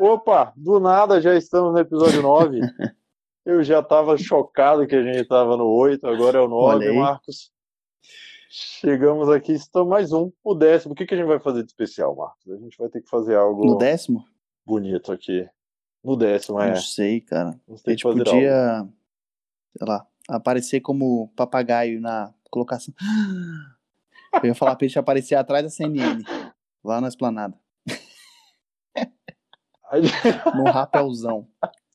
Opa, do nada já estamos no episódio 9. Eu já estava chocado que a gente estava no 8, agora é o 9, Marcos. Chegamos aqui, estamos mais um, o décimo. O que, que a gente vai fazer de especial, Marcos? A gente vai ter que fazer algo. No décimo? Bonito aqui. No décimo, é. Não sei, cara. A gente podia, algo. sei lá, aparecer como papagaio na colocação. Eu ia falar pra gente aparecer atrás da CNN, lá na esplanada. no rapelzão.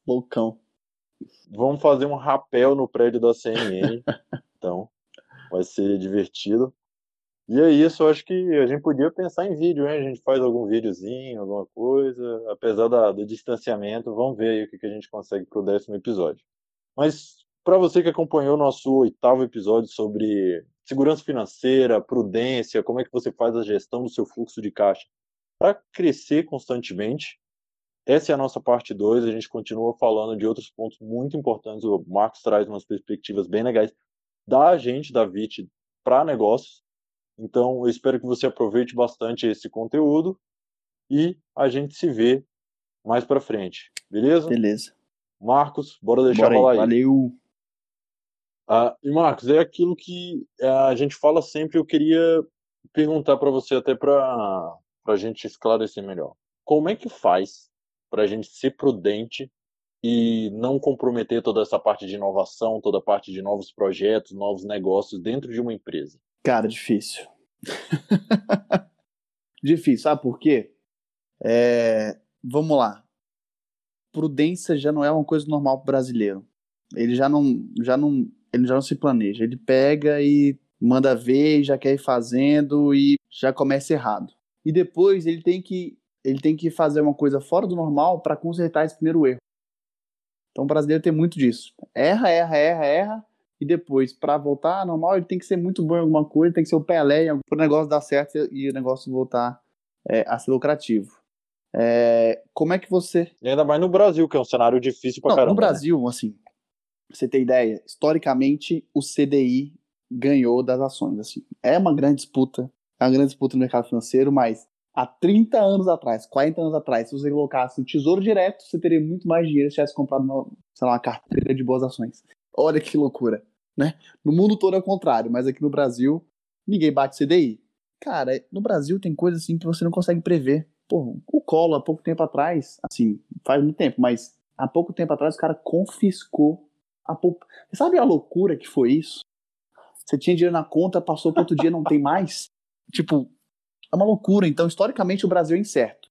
Loucão. Vamos fazer um rapel no prédio da CNN. então, vai ser divertido. E é isso, eu acho que a gente podia pensar em vídeo, hein? A gente faz algum videozinho, alguma coisa, apesar da, do distanciamento, vamos ver aí o que, que a gente consegue para o décimo episódio. Mas para você que acompanhou o nosso oitavo episódio sobre segurança financeira, prudência, como é que você faz a gestão do seu fluxo de caixa para crescer constantemente, essa é a nossa parte 2, a gente continua falando de outros pontos muito importantes, o Marcos traz umas perspectivas bem legais da gente, da VIT, para negócios. Então, eu espero que você aproveite bastante esse conteúdo e a gente se vê mais para frente, beleza? Beleza. Marcos, bora deixar bora aí, aí. Valeu. Ah, e Marcos, é aquilo que é, a gente fala sempre, eu queria perguntar para você até para a gente esclarecer melhor. Como é que faz para a gente ser prudente e não comprometer toda essa parte de inovação, toda a parte de novos projetos, novos negócios dentro de uma empresa? Cara, difícil. difícil, sabe por quê? É... Vamos lá. Prudência já não é uma coisa normal para brasileiro. Ele já não, já não, ele já não se planeja. Ele pega e manda ver, já quer ir fazendo e já começa errado. E depois ele tem que ele tem que fazer uma coisa fora do normal para consertar esse primeiro erro. Então o brasileiro tem muito disso. Erra, erra, erra, erra, e depois, para voltar ao normal, ele tem que ser muito bom em alguma coisa, tem que ser o Pelé para o negócio dar certo e o negócio voltar é, a ser lucrativo. É, como é que você. E ainda mais no Brasil, que é um cenário difícil para caramba. No né? Brasil, né? assim, você tem ideia, historicamente o CDI ganhou das ações. Assim. É uma grande disputa, é uma grande disputa no mercado financeiro, mas há 30 anos atrás, 40 anos atrás, se você colocasse no Tesouro Direto, você teria muito mais dinheiro se tivesse comprado uma, sei lá, uma carteira de boas ações. Olha que loucura, né? No mundo todo é o contrário, mas aqui no Brasil, ninguém bate CDI. Cara, no Brasil tem coisas assim que você não consegue prever. O colo, há pouco tempo atrás, assim, faz muito tempo, mas há pouco tempo atrás o cara confiscou a. Você sabe a loucura que foi isso? Você tinha dinheiro na conta, passou para outro dia não tem mais? Tipo, é uma loucura. Então, historicamente, o Brasil é incerto.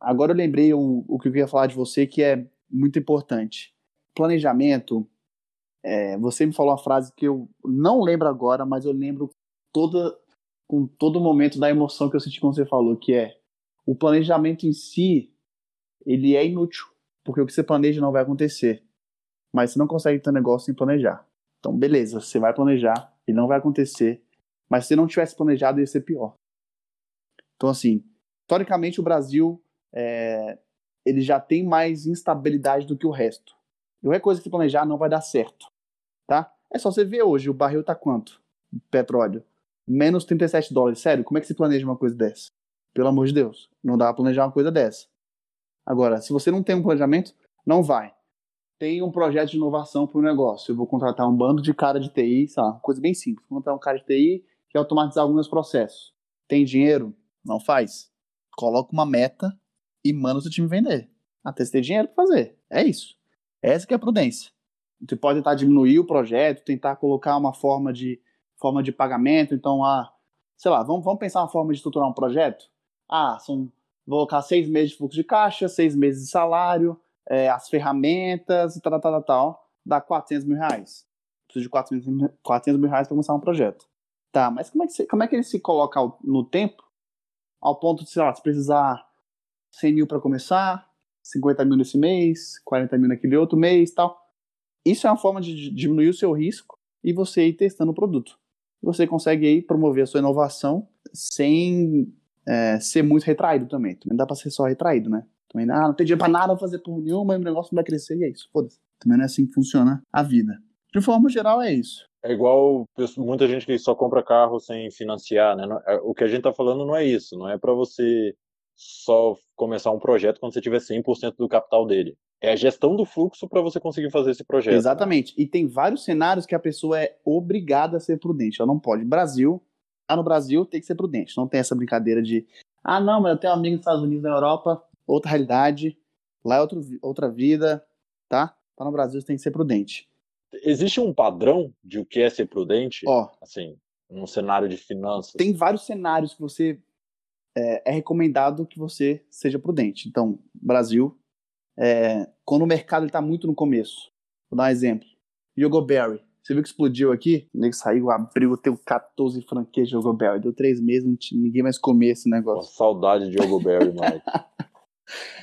Agora eu lembrei o, o que eu ia falar de você, que é muito importante. Planejamento. É, você me falou uma frase que eu não lembro agora, mas eu lembro toda, com todo momento da emoção que eu senti quando você falou, que é o planejamento em si, ele é inútil, porque o que você planeja não vai acontecer. Mas você não consegue ter um negócio sem planejar. Então, beleza, você vai planejar, ele não vai acontecer, mas se não tivesse planejado, ia ser pior. Então, assim, historicamente o Brasil é, ele já tem mais instabilidade do que o resto. Qualquer coisa que planejar não vai dar certo, tá? É só você ver hoje, o barril tá quanto? Petróleo. Menos 37 dólares. Sério, como é que se planeja uma coisa dessa? Pelo amor de Deus, não dá pra planejar uma coisa dessa. Agora, se você não tem um planejamento, não vai. Tem um projeto de inovação para o negócio. Eu vou contratar um bando de cara de TI, sei lá, coisa bem simples. Vou contratar um cara de TI que automatizar alguns processos. Tem dinheiro? Não faz. Coloca uma meta e manda o seu time vender. Até você ter dinheiro para fazer. É isso. Essa que é a prudência. Você pode tentar diminuir o projeto, tentar colocar uma forma de forma de pagamento. Então, ah, sei lá, vamos, vamos pensar uma forma de estruturar um projeto? Ah, são, vou colocar seis meses de fluxo de caixa, seis meses de salário, é, as ferramentas e tal, tal, tal, tal. Dá 400 mil reais. Preciso de 400, 400 mil reais para começar um projeto. Tá, mas como é que, você, como é que ele se coloca no tempo ao ponto de, sei lá, se precisar 100 mil para começar, 50 mil nesse mês, 40 mil naquele outro mês tal. Isso é uma forma de diminuir o seu risco e você ir testando o produto. Você consegue aí promover a sua inovação sem é, ser muito retraído também. Também dá para ser só retraído, né? Também ah, não tem dinheiro para nada fazer por nenhuma, o negócio não vai crescer e é isso. Foda-se. Também não é assim que funciona a vida. De forma geral, é isso. É igual muita gente que só compra carro sem financiar, né? É, o que a gente está falando não é isso, não é para você só começar um projeto quando você tiver 100% do capital dele. É a gestão do fluxo para você conseguir fazer esse projeto. Exatamente. E tem vários cenários que a pessoa é obrigada a ser prudente. Ela não pode. Brasil, lá no Brasil tem que ser prudente. Não tem essa brincadeira de, ah, não, mas eu tenho um amigo nos Estados Unidos, na Europa, outra realidade, lá é outro, outra vida, tá? Tá no Brasil, você tem que ser prudente. Existe um padrão de o que é ser prudente? Ó, assim, num cenário de finanças? Tem vários cenários que você é, é recomendado que você seja prudente. Então, Brasil, é, quando o mercado está muito no começo, vou dar um exemplo. Yogoberry. Você viu que explodiu aqui? O nego saiu, abriu, teu 14 franquias de Yogoberry. Deu três meses, ninguém mais comia esse negócio. Uma saudade de Yogoberry, Mike.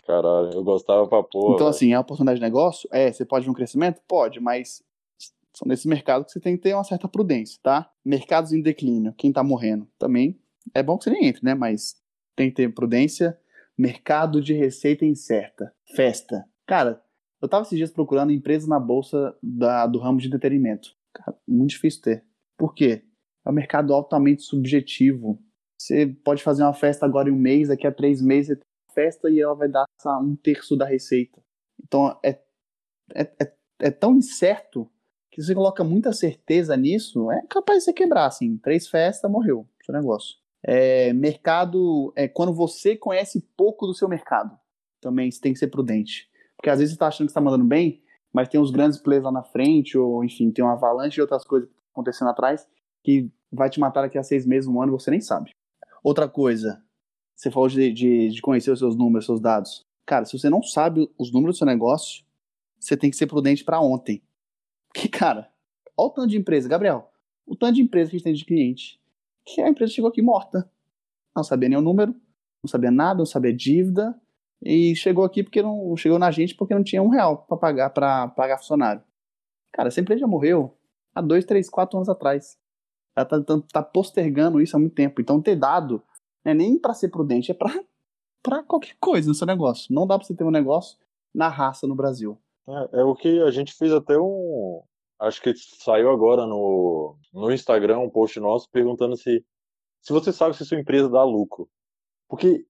Caralho, eu gostava pra porra. Então, véio. assim, é uma oportunidade de negócio? É, você pode ver um crescimento? Pode, mas são nesses mercados que você tem que ter uma certa prudência, tá? Mercados em declínio, quem tá morrendo? Também é bom que você nem entre, né? Mas tem que ter prudência. Mercado de receita incerta. Festa. Cara, eu tava esses dias procurando empresas na bolsa da, do ramo de entretenimento. Cara, muito difícil ter. Por quê? É um mercado altamente subjetivo. Você pode fazer uma festa agora em um mês, daqui a três meses você tem uma festa e ela vai dar um terço da receita. Então é, é, é, é tão incerto que você coloca muita certeza nisso, é capaz de você quebrar, assim. Três festas, morreu seu negócio. É, mercado, é quando você conhece pouco do seu mercado, também você tem que ser prudente. Porque às vezes você está achando que está mandando bem, mas tem uns grandes players lá na frente, ou enfim, tem uma avalanche de outras coisas acontecendo atrás, que vai te matar daqui a seis meses, um ano, você nem sabe. Outra coisa, você falou de, de, de conhecer os seus números, seus dados. Cara, se você não sabe os números do seu negócio, você tem que ser prudente para ontem. Porque, cara, olha o tanto de empresa, Gabriel, o tanto de empresa que a gente tem de cliente, que a empresa chegou aqui morta. Não sabia nem o número, não sabia nada, não sabia dívida, e chegou aqui porque não chegou na gente porque não tinha um real para pagar para pagar funcionário. Cara, essa empresa já morreu há dois, três, quatro anos atrás. Ela tá, tá, tá postergando isso há muito tempo. Então ter dado não é nem para ser prudente, é para qualquer coisa no seu negócio. Não dá para você ter um negócio na raça no Brasil. É, é, o que a gente fez até um. Acho que saiu agora no, no Instagram um post nosso perguntando se, se você sabe se sua empresa dá lucro. Porque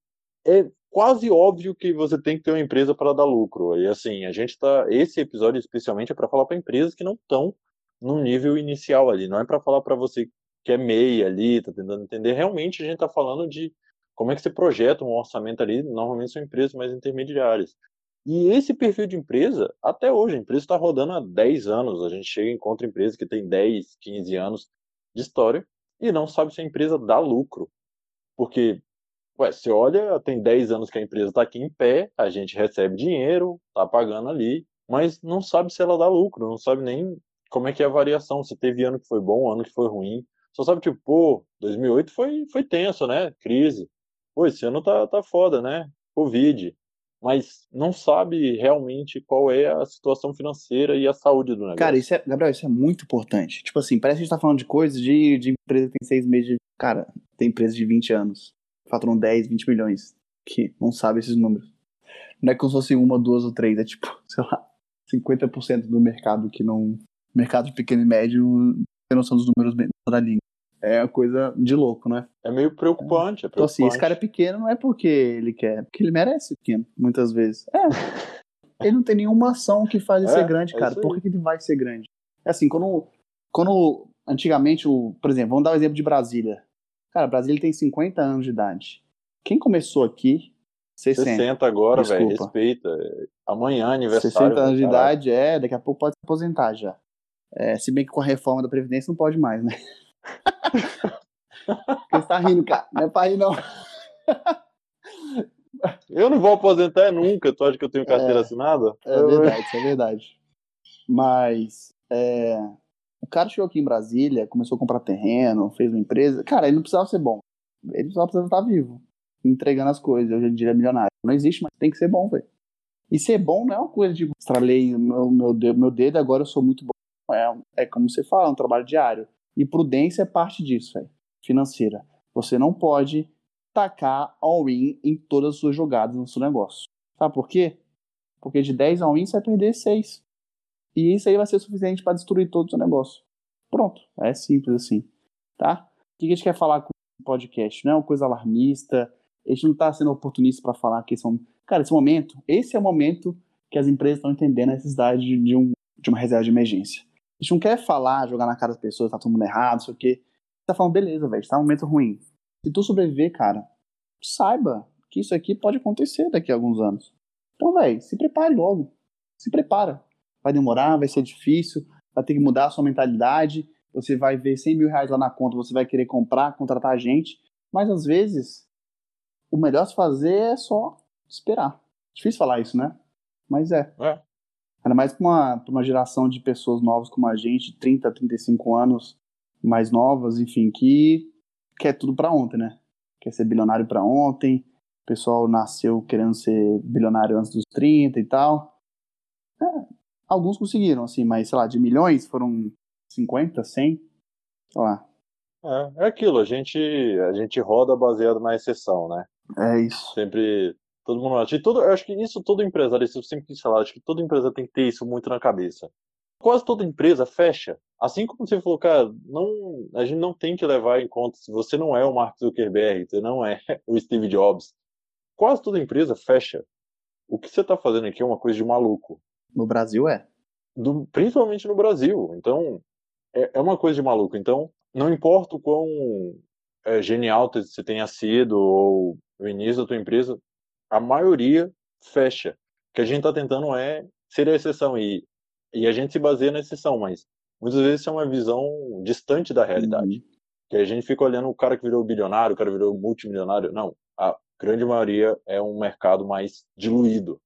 é quase óbvio que você tem que ter uma empresa para dar lucro. E assim, a gente tá. Esse episódio especialmente é para falar para empresas que não estão no nível inicial ali. Não é para falar para você que é meia ali, tá tentando entender. Realmente a gente está falando de como é que você projeta um orçamento ali. Normalmente são empresas mais intermediárias. E esse perfil de empresa, até hoje, a empresa está rodando há 10 anos. A gente chega e encontra empresas que têm 10, 15 anos de história e não sabe se a empresa dá lucro. Porque, ué, você olha, tem 10 anos que a empresa está aqui em pé, a gente recebe dinheiro, está pagando ali, mas não sabe se ela dá lucro, não sabe nem como é que é a variação, se teve ano que foi bom, ano que foi ruim. Só sabe, tipo, pô, 2008 foi, foi tenso, né? Crise. Pô, esse ano tá, tá foda, né? Covid mas não sabe realmente qual é a situação financeira e a saúde do negócio. Cara, isso é, Gabriel, isso é muito importante. Tipo assim, parece que a gente tá falando de coisas de, de empresa que tem seis meses de. Cara, tem empresa de 20 anos, faturam 10, 20 milhões, que não sabe esses números. Não é como se fosse uma, duas ou três, é tipo, sei lá, 50% do mercado que não. Mercado de pequeno e médio tem noção dos números da língua é uma coisa de louco, né? É meio preocupante, é preocupante. Então, assim, esse cara é pequeno não é porque ele quer, porque ele merece pequeno, muitas vezes. É. ele não tem nenhuma ação que faz ele é, ser grande, é cara. É Por que ele vai ser grande? É assim, quando, quando antigamente, o, por exemplo, vamos dar o um exemplo de Brasília. Cara, Brasília tem 50 anos de idade. Quem começou aqui 60. 60 agora, velho. Respeita. Amanhã, aniversário. 60 anos de idade, é, daqui a pouco pode se aposentar já. É, se bem que com a reforma da Previdência não pode mais, né? Você tá rindo, cara. Não é pra rir, não. Eu não vou aposentar nunca. Tu acha que eu tenho carteira é, assinada? É verdade, isso é verdade. Mas é, o cara chegou aqui em Brasília, começou a comprar terreno, fez uma empresa. Cara, ele não precisava ser bom. Ele só precisava estar vivo, entregando as coisas. Hoje em dia é milionário. Não existe, mas tem que ser bom, velho. E ser bom não é uma coisa de estralei meu, meu, dedo, meu dedo agora eu sou muito bom. É, é como você fala, é um trabalho diário. E prudência é parte disso, véio, financeira. Você não pode tacar all-in em todas as suas jogadas no seu negócio. Sabe por quê? Porque de 10 all-in você vai perder 6. E isso aí vai ser suficiente para destruir todo o seu negócio. Pronto. É simples assim. Tá? O que a gente quer falar com o podcast? Não é uma coisa alarmista, A gente não está sendo oportunista para falar que esse é. Cara, esse momento, esse é o momento que as empresas estão entendendo a necessidade de, de, um, de uma reserva de emergência. A gente não quer falar, jogar na cara das pessoas, tá todo mundo errado, sei o quê. Tá falando, beleza, velho, tá um momento ruim. Se tu sobreviver, cara, saiba que isso aqui pode acontecer daqui a alguns anos. Então, velho, se prepare logo. Se prepara. Vai demorar, vai ser difícil, vai ter que mudar a sua mentalidade. Você vai ver 100 mil reais lá na conta, você vai querer comprar, contratar gente. Mas às vezes, o melhor se fazer é só esperar. Difícil falar isso, né? Mas é. É. Ainda mais para uma, uma geração de pessoas novas como a gente, 30, 35 anos, mais novas, enfim, que quer tudo para ontem, né? Quer ser bilionário para ontem. O pessoal nasceu querendo ser bilionário antes dos 30 e tal. É, alguns conseguiram, assim, mas sei lá, de milhões foram 50, 100, sei lá. É, é aquilo, a gente, a gente roda baseado na exceção, né? É isso. Sempre todo mundo acha. E todo, eu acho que isso todo empresário, isso eu sempre quis falar, acho que toda empresa tem que ter isso muito na cabeça. Quase toda empresa fecha. Assim como você falou, cara, não, a gente não tem que levar em conta se você não é o Mark Zuckerberg, você não é o Steve Jobs. Quase toda empresa fecha. O que você está fazendo aqui é uma coisa de maluco. No Brasil é. Do, principalmente no Brasil. Então, é, é uma coisa de maluco. Então, não importa o quão é, genial você tenha sido ou o início da tua empresa, a maioria fecha. O que a gente está tentando é ser a exceção e, e a gente se baseia na exceção, mas muitas vezes isso é uma visão distante da realidade. Uhum. Que a gente fica olhando o cara que virou bilionário, o cara virou multimilionário. Não, a grande maioria é um mercado mais diluído.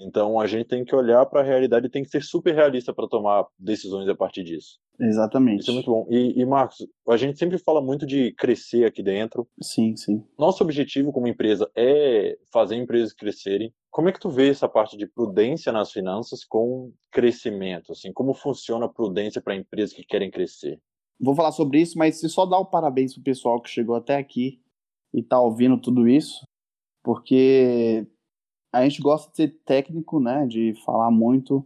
Então a gente tem que olhar para a realidade e tem que ser super realista para tomar decisões a partir disso. Exatamente. Isso é muito bom. E, e, Marcos, a gente sempre fala muito de crescer aqui dentro. Sim, sim. Nosso objetivo como empresa é fazer empresas crescerem. Como é que tu vê essa parte de prudência nas finanças com crescimento? Assim, como funciona a prudência para empresas que querem crescer? Vou falar sobre isso, mas se só dar o parabéns pro pessoal que chegou até aqui e tá ouvindo tudo isso, porque a gente gosta de ser técnico, né, de falar muito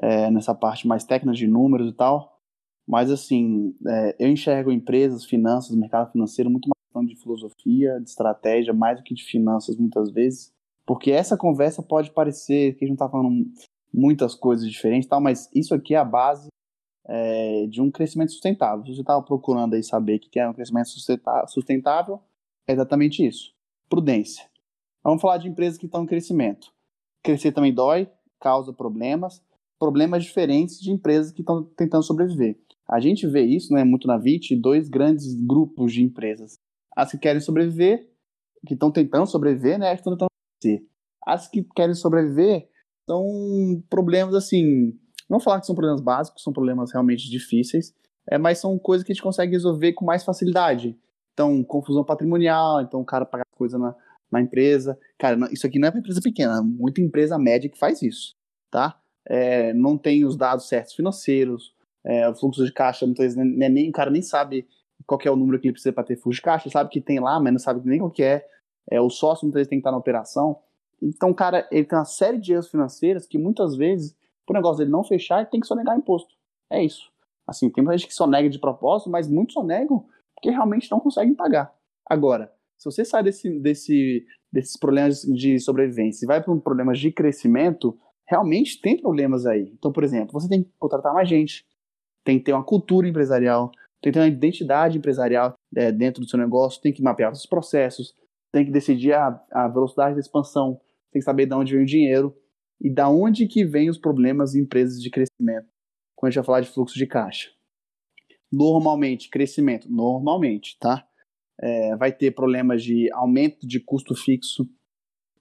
é, nessa parte mais técnica de números e tal, mas assim, é, eu enxergo empresas, finanças, mercado financeiro muito mais questão de filosofia, de estratégia, mais do que de finanças muitas vezes, porque essa conversa pode parecer que a gente está falando muitas coisas diferentes, tal, mas isso aqui é a base é, de um crescimento sustentável. Se você estava procurando aí saber o que é um crescimento sustentável, é exatamente isso: prudência. Vamos falar de empresas que estão em crescimento. Crescer também dói, causa problemas, problemas diferentes de empresas que estão tentando sobreviver. A gente vê isso, né, muito na VIT, dois grandes grupos de empresas. As que querem sobreviver, que estão tentando sobreviver, né, as que estão tentando crescer. As que querem sobreviver são problemas assim, não falar que são problemas básicos, são problemas realmente difíceis, é, mas são coisas que a gente consegue resolver com mais facilidade. Então, confusão patrimonial, então o cara paga coisa na, na empresa. Cara, isso aqui não é para empresa pequena, é muita empresa média que faz isso, tá? É, não tem os dados certos financeiros, é, o fluxo de caixa, muitas vezes nem, o cara nem sabe qual é o número que ele precisa para ter fluxo de caixa, sabe que tem lá, mas não sabe nem qual que é. é o sócio muitas vezes tem que estar na operação. Então, cara, ele tem uma série de erros financeiros que muitas vezes, por negócio dele não fechar, ele tem que sonegar imposto. É isso. Assim, tem muita gente que sonega de propósito, mas muitos sonegam porque realmente não conseguem pagar. Agora, se você sai desse, desse, desses problemas de sobrevivência e vai para um problema de crescimento, realmente tem problemas aí. Então, por exemplo, você tem que contratar mais gente, tem que ter uma cultura empresarial, tem que ter uma identidade empresarial é, dentro do seu negócio, tem que mapear os processos, tem que decidir a, a velocidade da expansão, tem que saber de onde vem o dinheiro e da onde que vem os problemas em empresas de crescimento. Quando a gente vai falar de fluxo de caixa. Normalmente, crescimento, normalmente, tá? É, vai ter problemas de aumento de custo fixo.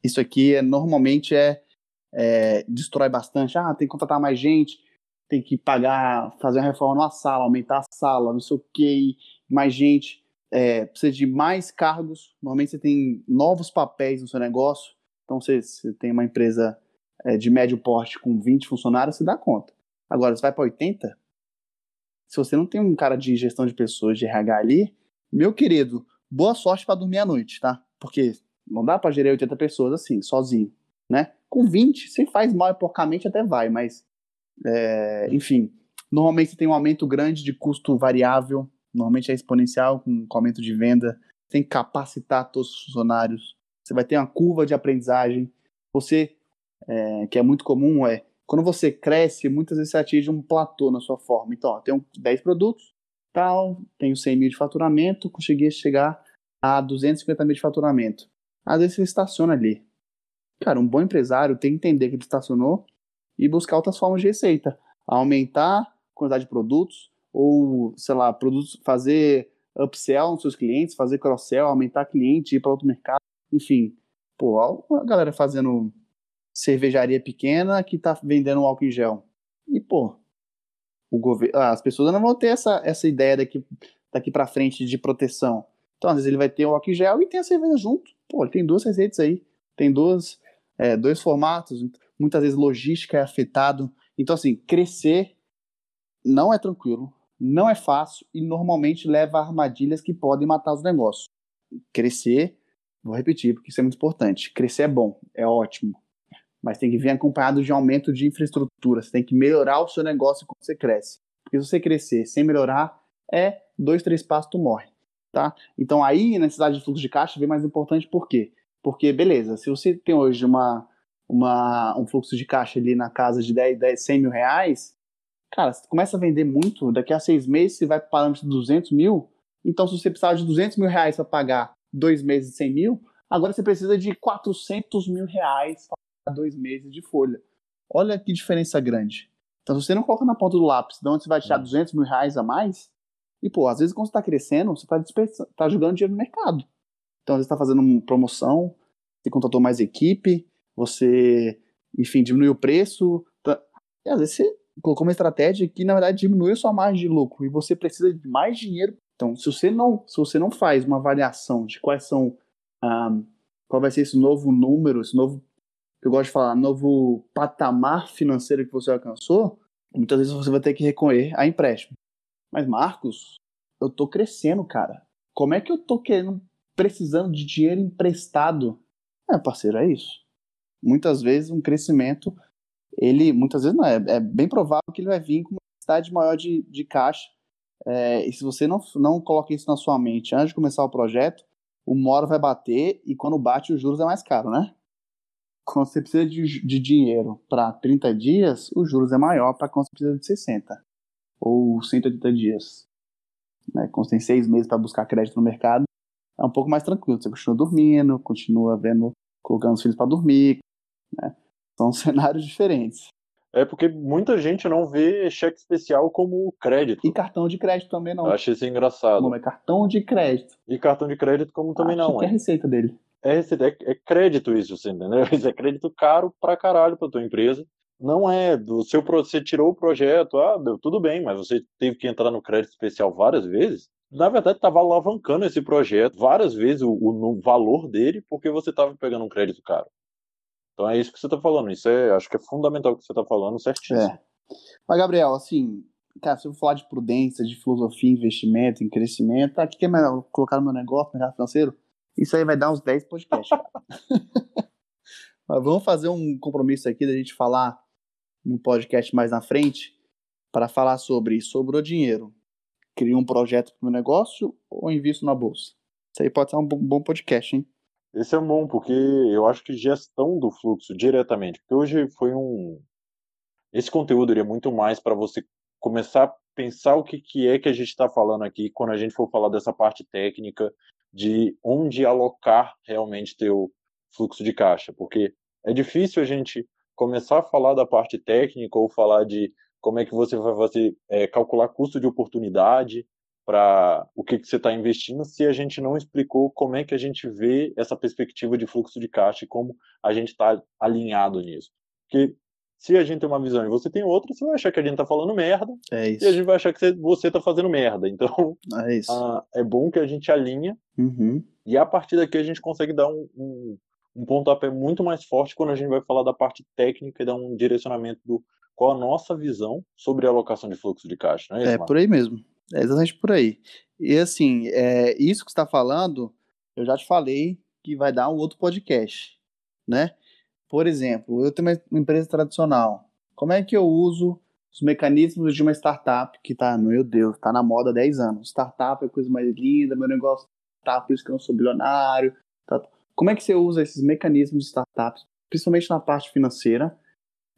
Isso aqui é, normalmente é, é, destrói bastante. Ah, tem que contratar mais gente, tem que pagar, fazer uma reforma na sala, aumentar a sala, não sei o que, mais gente. É, precisa de mais cargos. Normalmente você tem novos papéis no seu negócio. Então, você, você tem uma empresa é, de médio porte com 20 funcionários, você dá conta. Agora, você vai para 80, se você não tem um cara de gestão de pessoas, de RH ali, meu querido, boa sorte para dormir à noite, tá? Porque não dá para gerir 80 pessoas assim, sozinho, né? Com 20, você faz mal e porcamente até vai, mas é, enfim, normalmente você tem um aumento grande de custo variável, normalmente é exponencial com, com aumento de venda, tem que capacitar todos os funcionários, Você vai ter uma curva de aprendizagem. Você, é, que é muito comum, é quando você cresce, muitas vezes você atinge um platô na sua forma. Então, ó, tenho 10 produtos, tal, tenho 100 mil de faturamento, consegui chegar a 250 mil de faturamento. Às vezes você estaciona ali. Cara, um bom empresário tem que entender que ele estacionou e buscar outras formas de receita. Aumentar a quantidade de produtos, ou, sei lá, produtos, fazer upsell nos seus clientes, fazer cross-sell, aumentar cliente, ir para outro mercado, enfim. Pô, a galera fazendo cervejaria pequena que tá vendendo um álcool em gel. E, pô, o governo, as pessoas não vão ter essa, essa ideia daqui, daqui para frente de proteção. Então, às vezes ele vai ter o álcool gel e tem a cerveja junto. Pô, ele tem duas receitas aí, tem duas, é, dois formatos, muitas vezes logística é afetado. Então, assim, crescer não é tranquilo, não é fácil e normalmente leva a armadilhas que podem matar os negócios. Crescer, vou repetir porque isso é muito importante. Crescer é bom, é ótimo, mas tem que vir acompanhado de aumento de infraestrutura. Você tem que melhorar o seu negócio quando você cresce. Porque se você crescer sem melhorar, é dois, três passos tu morre. Tá? Então aí, na necessidade de fluxo de caixa, vem mais importante por quê? Porque, beleza, se você tem hoje uma, uma, um fluxo de caixa ali na casa de 10, 10 100 mil reais, cara, você começa a vender muito, daqui a seis meses você vai para parâmetro de 200 mil, então se você precisava de 200 mil reais para pagar dois meses de 100 mil, agora você precisa de 400 mil reais para dois meses de folha. Olha que diferença grande. Então, se você não coloca na ponta do lápis de onde você vai tirar 200 mil reais a mais, e, pô, às vezes quando você está crescendo, você está tá jogando dinheiro no mercado. Então, às vezes está fazendo uma promoção, você contratou mais equipe, você, enfim, diminuiu o preço. Tá... E às vezes você colocou uma estratégia que, na verdade, diminui a sua margem de lucro e você precisa de mais dinheiro. Então, se você não, se você não faz uma avaliação de quais são, ah, qual vai ser esse novo número, esse novo, eu gosto de falar, novo patamar financeiro que você alcançou, muitas vezes você vai ter que recorrer a empréstimo. Mas, Marcos, eu tô crescendo, cara. Como é que eu tô querendo, precisando de dinheiro emprestado? É, parceiro, é isso. Muitas vezes um crescimento ele muitas vezes não é, é bem provável que ele vai vir com uma necessidade maior de, de caixa. É, e se você não, não coloca isso na sua mente antes de começar o projeto, o moro vai bater e quando bate os juros é mais caro, né? Quando você precisa de, de dinheiro para 30 dias, os juros é maior para quando você precisa de 60 ou 180 dias. Né? Quando você tem seis meses para buscar crédito no mercado, é um pouco mais tranquilo. Você continua dormindo, continua vendo, colocando os filhos para dormir, né? São cenários diferentes. É porque muita gente não vê cheque especial como crédito. E cartão de crédito também não. Eu achei isso engraçado. Não, é cartão de crédito. E cartão de crédito como também Acho não. Que é é a receita dele. É, é, é crédito isso, você entendeu? Isso é crédito caro pra caralho pra tua empresa. Não é do seu você tirou o projeto, ah, deu tudo bem, mas você teve que entrar no crédito especial várias vezes. Na verdade, estava alavancando esse projeto várias vezes o, o, o valor dele porque você estava pegando um crédito caro. Então é isso que você está falando. Isso é, acho que é fundamental o que você está falando, certíssimo. É. Mas, Gabriel, assim, cara, se eu falar de prudência, de filosofia, investimento, em crescimento, aqui que é melhor colocar no meu negócio, no mercado financeiro, isso aí vai dar uns 10 podcasts, Mas vamos fazer um compromisso aqui da gente falar um podcast mais na frente para falar sobre sobrou dinheiro. Crio um projeto para o meu negócio ou invisto na bolsa? Isso aí pode ser um bom podcast, hein? Esse é bom, porque eu acho que gestão do fluxo diretamente, porque hoje foi um. Esse conteúdo iria muito mais para você começar a pensar o que, que é que a gente está falando aqui quando a gente for falar dessa parte técnica de onde alocar realmente teu fluxo de caixa, porque é difícil a gente começar a falar da parte técnica ou falar de como é que você vai fazer, é, calcular custo de oportunidade, para o que, que você está investindo se a gente não explicou como é que a gente vê essa perspectiva de fluxo de caixa e como a gente está alinhado nisso. Porque se a gente tem uma visão e você tem outra, você vai achar que a gente está falando merda é e a gente vai achar que você está fazendo merda. Então, é, isso. Ah, é bom que a gente alinha uhum. e a partir daqui a gente consegue dar um, um, um pontapé muito mais forte quando a gente vai falar da parte técnica e dar um direcionamento do qual a nossa visão sobre a alocação de fluxo de caixa. Não é, isso, é por aí mesmo. É exatamente por aí. E assim, é, isso que você está falando, eu já te falei que vai dar um outro podcast, né? Por exemplo, eu tenho uma empresa tradicional. Como é que eu uso os mecanismos de uma startup que tá, meu Deus, tá na moda há 10 anos. Startup é a coisa mais linda, meu negócio tá, por isso que eu não sou bilionário. Tá. Como é que você usa esses mecanismos de startups, principalmente na parte financeira,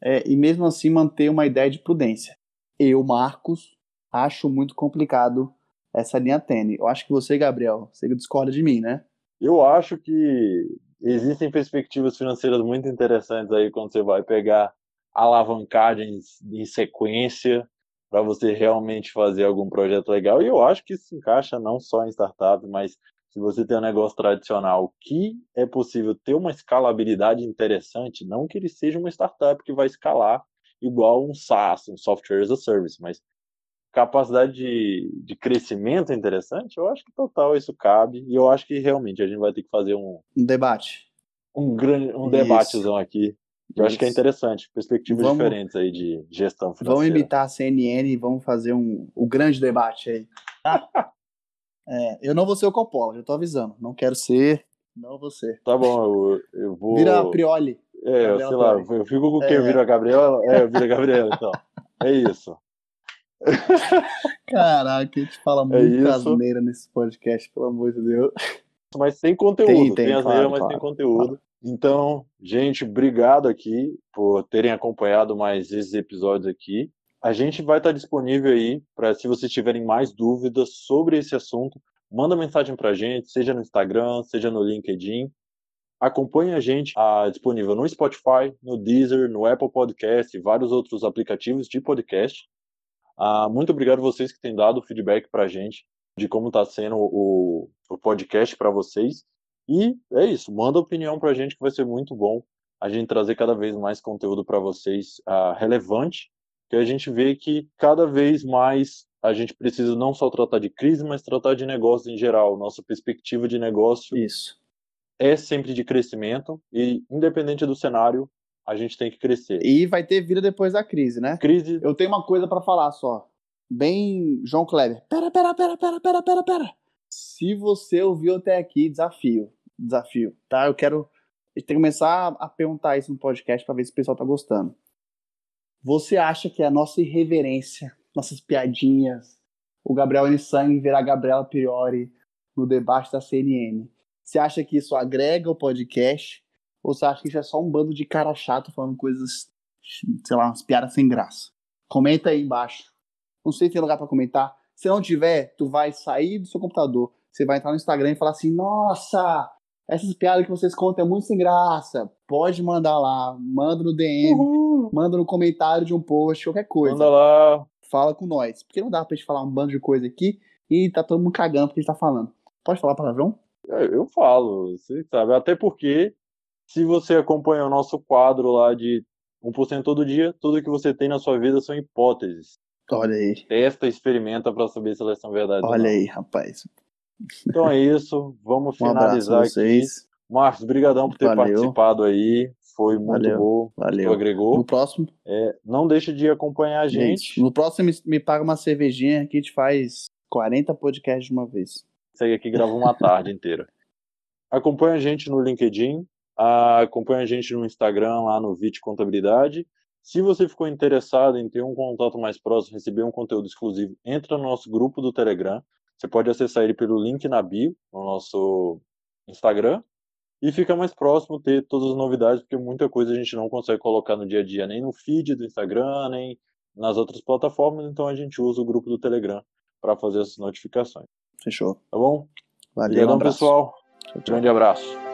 é, e mesmo assim manter uma ideia de prudência? Eu, Marcos, acho muito complicado essa linha tênue. Eu acho que você, Gabriel, você discorda de mim, né? Eu acho que existem perspectivas financeiras muito interessantes aí quando você vai pegar alavancagens em sequência para você realmente fazer algum projeto legal. E eu acho que isso se encaixa não só em startup, mas se você tem um negócio tradicional que é possível ter uma escalabilidade interessante, não que ele seja uma startup que vai escalar igual um SaaS, um Software as a Service, mas capacidade de, de crescimento interessante, eu acho que total isso cabe. E eu acho que realmente a gente vai ter que fazer um, um debate. Um grande um debatezão aqui. Eu acho que é interessante, perspectivas vamos, diferentes aí de gestão financeira. Vamos imitar a CNN e vamos fazer um, o grande debate aí. é, eu não vou ser o Coppola, já tô avisando. Não quero ser, não vou ser. Tá bom, eu, eu vou... Vira a Prioli. É, eu, sei lá, eu fico com quem é. vira a Gabriela. É, eu viro a Gabriela, então. É isso. Caraca, a gente fala é muita asneira nesse podcast, pelo amor de Deus. Mas tem conteúdo, tem, tem, tem asneira, claro, mas claro, tem conteúdo. Claro. Então, gente, obrigado aqui por terem acompanhado mais esses episódios aqui. A gente vai estar disponível aí para se vocês tiverem mais dúvidas sobre esse assunto, manda mensagem para a gente, seja no Instagram, seja no LinkedIn. Acompanhe a gente ah, disponível no Spotify, no Deezer, no Apple Podcast e vários outros aplicativos de podcast. Ah, muito obrigado vocês que têm dado feedback para a gente de como está sendo o, o podcast para vocês. E é isso, manda opinião para a gente que vai ser muito bom a gente trazer cada vez mais conteúdo para vocês uh, relevante, que a gente vê que cada vez mais a gente precisa não só tratar de crise, mas tratar de negócio em geral. Nossa perspectiva de negócio isso. é sempre de crescimento e independente do cenário, a gente tem que crescer. E vai ter vida depois da crise, né? Crise. Eu tenho uma coisa para falar só. Bem, João Kleber. Pera, pera, pera, pera, pera, pera, pera. Se você ouviu até aqui, desafio desafio, tá? Eu quero a gente tem que começar a perguntar isso no podcast para ver se o pessoal tá gostando. Você acha que a nossa irreverência, nossas piadinhas, o Gabriel Nissan virar Gabriela Priori no debate da CNN, você acha que isso agrega o podcast? Ou você acha que isso é só um bando de cara chato falando coisas, sei lá, umas piadas sem graça? Comenta aí embaixo. Não sei se tem lugar para comentar. Se não tiver, tu vai sair do seu computador, você vai entrar no Instagram e falar assim: Nossa, essas piadas que vocês contam é muito sem graça. Pode mandar lá, manda no DM, Uhul. manda no comentário de um post, qualquer coisa. Manda lá. Fala com nós. Porque não dá pra gente falar um bando de coisa aqui e tá todo mundo cagando porque a gente tá falando. Pode falar palavrão? É, eu falo, você sabe. Até porque, se você acompanha o nosso quadro lá de 1% todo dia, tudo que você tem na sua vida são hipóteses. Olha aí. Testa, experimenta para saber se elas são verdade. Olha aí, rapaz. Então é isso, vamos finalizar um aqui. Marcos, brigadão por ter Valeu. participado aí. Foi muito Valeu. bom. Valeu. Tu agregou. No próximo. É, não deixe de acompanhar a gente. gente. No próximo, me paga uma cervejinha que a gente faz 40 podcasts de uma vez. Segue aqui grava uma tarde inteira. Acompanha a gente no LinkedIn, acompanha a gente no Instagram, lá no VIT Contabilidade. Se você ficou interessado em ter um contato mais próximo, receber um conteúdo exclusivo, entra no nosso grupo do Telegram. Você pode acessar ele pelo link na bio, no nosso Instagram, e fica mais próximo ter todas as novidades, porque muita coisa a gente não consegue colocar no dia a dia, nem no feed do Instagram, nem nas outras plataformas, então a gente usa o grupo do Telegram para fazer essas notificações. Fechou. Tá bom? Valeu, um pessoal. Tchau, tchau. Grande abraço.